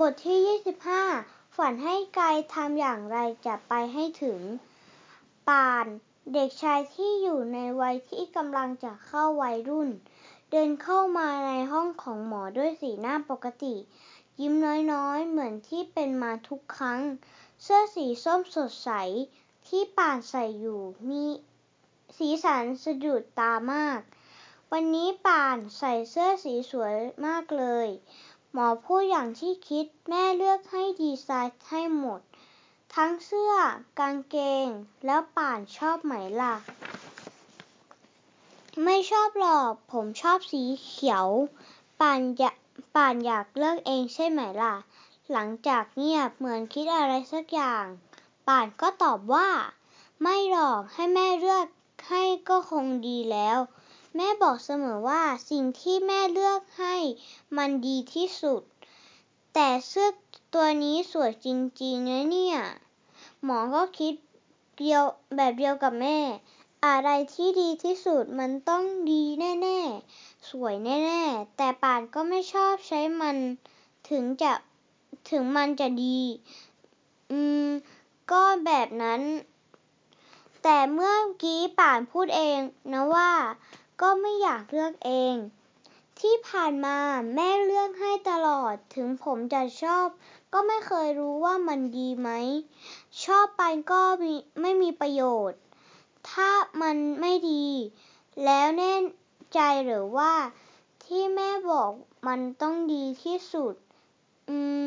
บทที่ 25 ฝันให้ไกลทำอย่างไรจะไปให้ถึงปาน เด็กชายที่อยู่ในวัยที่กำลังจะเข้าวัยรุ่น เดินเข้ามาในห้องของหมอด้วยสีหน้าปกติ ยิ้มน้อยๆ เหมือนที่เป็นมาทุกครั้ง เสื้อสีส้มสดใส ที่ป่านใส่อยู่มีสีสันสะดุดตามาก วันนี้ป่านใส่เสื้อสีสวยมากเลย หมอพูดอย่างที่คิดแม่เลือกให้ดีไซน์ให้หมด ทั้งเสื้อกางเกง แล้วป่านชอบไหมล่ะ ไม่ชอบหรอกผมชอบสีเขียว ป่านอยากป่านอยากเลือกเองใช่ไหมล่ะ หลังจากเงียบเหมือนคิดอะไรสักอย่าง ป่านก็ตอบว่า ไม่หรอกให้แม่เลือกให้ก็คงดีแล้ว แม่บอกเสมอว่าสิ่งที่แม่เลือกให้มันดีที่สุด แต่เสื้อตัวนี้สวยจริงๆนะเนี่ย หมอก็คิดเดียวแบบเดียวกับแม่ อะไรที่ดีที่สุดมันต้องดีแน่ๆ สวยแน่ๆ แต่ป่านก็ไม่ชอบใช้มันถึงจะถึงมันจะดี อืม ก็แบบนั้น แต่เมื่อกี้ป่านพูดเองนะว่า ก็ไม่อยากเลือกเอง ที่ผ่านมาแม่เลือกให้ตลอดถึงผมจะชอบ ก็ไม่เคยรู้ว่ามันดีไหม ชอบไปก็มีไม่มีประโยชน์ ถ้ามันไม่ดี แล้วแน่ใจหรือว่าที่แม่บอกมันต้องดีที่สุด อืม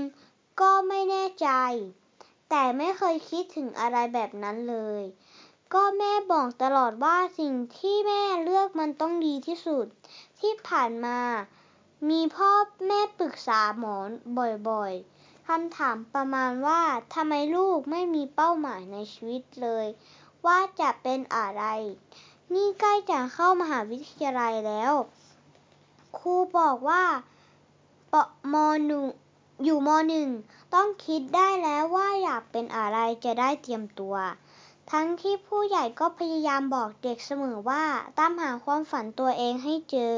ก็ไม่แน่ใจ แต่ไม่เคยคิดถึงอะไรแบบนั้นเลย ก็แม่บอกตลอดว่าสิ่งที่แม่เลือกมันต้องดีที่สุด ที่ผ่านมา มีพ่อแม่ปรึกษาหมอบ่อยๆคำถามประมาณว่าทำไมลูกไม่มีเป้าหมายในชีวิตเลย ว่าจะเป็นอะไร นี่ใกล้จะเข้ามหาวิทยาลัยแล้ว ครูบอกว่าปมหนึ่งอยู่มหนึ่งต้องคิดได้แล้วว่าอยากเป็นอะไรจะได้เตรียมตัว ทั้งที่ผู้ใหญ่ก็พยายามบอกเด็กเสมอว่าตามหาความฝันตัวเองให้เจอ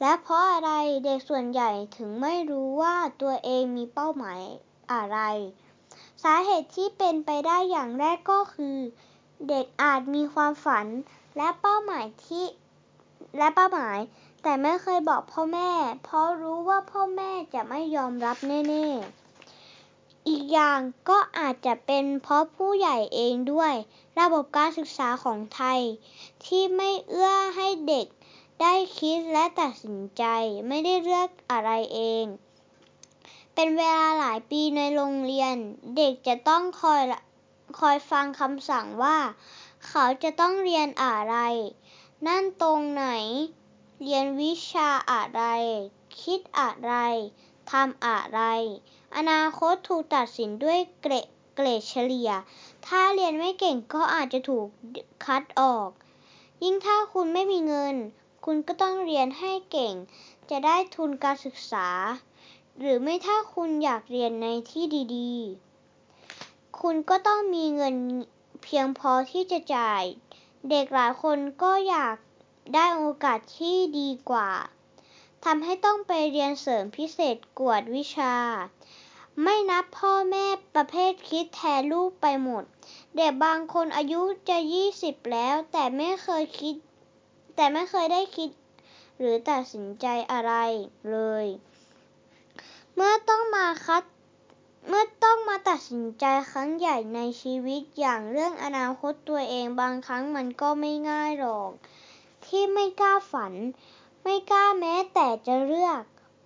และเพราะอะไรเด็กส่วนใหญ่ถึงไม่รู้ว่าตัวเองมีเป้าหมายอะไร สาเหตุที่เป็นไปได้อย่างแรกก็คือ เด็กอาจมีความฝันและเป้าหมายที่และเป้าหมาย แต่ไม่เคยบอกพ่อแม่ เพราะรู้ว่าพ่อแม่จะไม่ยอมรับแน่ๆ อีกอย่างก็อาจจะเป็นเพราะผู้ใหญ่เองด้วย ระบบการศึกษาของไทย ที่ไม่เอื้อให้เด็กได้คิดและตัดสินใจ ไม่ได้เลือกอะไรเอง เป็นเวลาหลายปีในโรงเรียน เด็กจะต้องคอยคอยฟังคำสั่งว่า เขาจะต้องเรียนอะไร นั่นตรงไหน เรียนวิชาอะไร คิดอะไร ทำอะไร อนาคตถูกตัดสินด้วยเกรเกรดเฉลี่ย ถ้าเรียนไม่เก่งก็อาจจะถูกคัดออก ยิ่งถ้าคุณไม่มีเงิน คุณก็ต้องเรียนให้เก่ง จะได้ทุนการศึกษา หรือไม่ถ้าคุณอยากเรียนในที่ดีๆ คุณก็ต้องมีเงินเพียงพอที่จะจ่าย เด็กหลายคนก็อยากได้โอกาสที่ดีกว่า ทำให้ต้องไปเรียนเสริมพิเศษกวดวิชา ไม่นับพ่อแม่ประเภทคิดแทนลูกไปหมด เด็กบางคนอายุจะยี่สิบแล้ว แต่ไม่เคยคิด แต่ไม่เคยได้คิด หรือตัดสินใจอะไรเลย เมื่อต้องมาคัดเมื่อต้องมาตัดสินใจครั้งใหญ่ในชีวิตอย่างเรื่องอนาคตตัวเองบางครั้งมันก็ไม่ง่ายหรอก ที่ไม่กล้าฝัน ไม่กล้าแม้แต่จะเลือก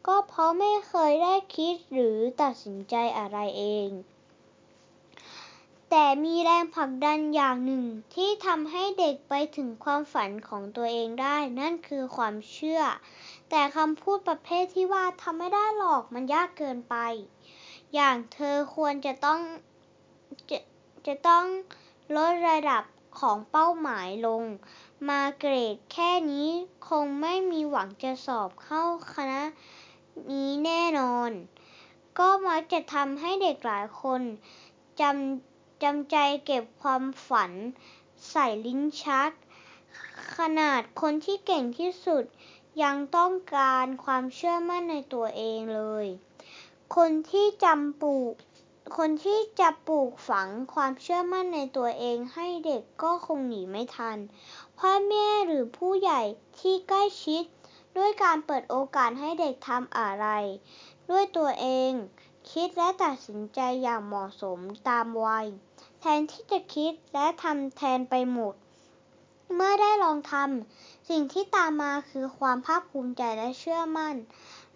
ก็เพราะไม่เคยได้คิดหรือตัดสินใจอะไรเอง แต่มีแรงผลักดันอย่างหนึ่งที่ทำให้เด็กไปถึงความฝันของตัวเองได้ นั่นคือความเชื่อ แต่คำพูดประเภทที่ว่าทำไม่ได้หรอกมันยากเกินไป อย่างเธอควรจะต้องจะจะต้องลดระดับของเป้าหมายลง มาเกรดแค่นี้คงไม่มีหวังจะสอบเข้าคณะนี้แน่นอน ก็มักจะทำให้เด็กหลายคนจำจำใจเก็บความฝันใส่ลิ้นชัก ขนาดคนที่เก่งที่สุดยังต้องการความเชื่อมั่นในตัวเองเลย คนที่จำปลูก คนที่จะปลูกฝังความเชื่อมั่นในตัวเองให้เด็กก็คงหนีไม่ทัน พ่อแม่หรือผู้ใหญ่ที่ใกล้ชิด ด้วยการเปิดโอกาสให้เด็กทำอะไร ด้วยตัวเอง คิดและตัดสินใจอย่างเหมาะสมตามวัย แทนที่จะคิดและทำแทนไปหมด เมื่อได้ลองทำสิ่งที่ตามมาคือความภาคภูมิใจและเชื่อมั่น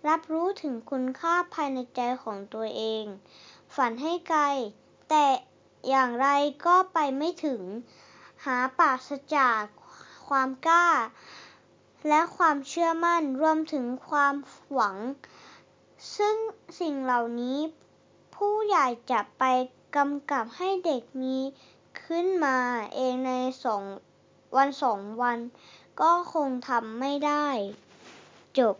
รับรู้ถึงคุณค่าภายในใจของตัวเอง ฝันให้ไกล แต่อย่างไรก็ไปไม่ถึง หาปราศจากความกล้า และความเชื่อมั่นรวมถึงความหวัง ซึ่งสิ่งเหล่านี้ผู้ใหญ่จะไปกำกับให้เด็กมีขึ้นมาเองในสองวันสองวัน ก็คงทำไม่ได้ จบ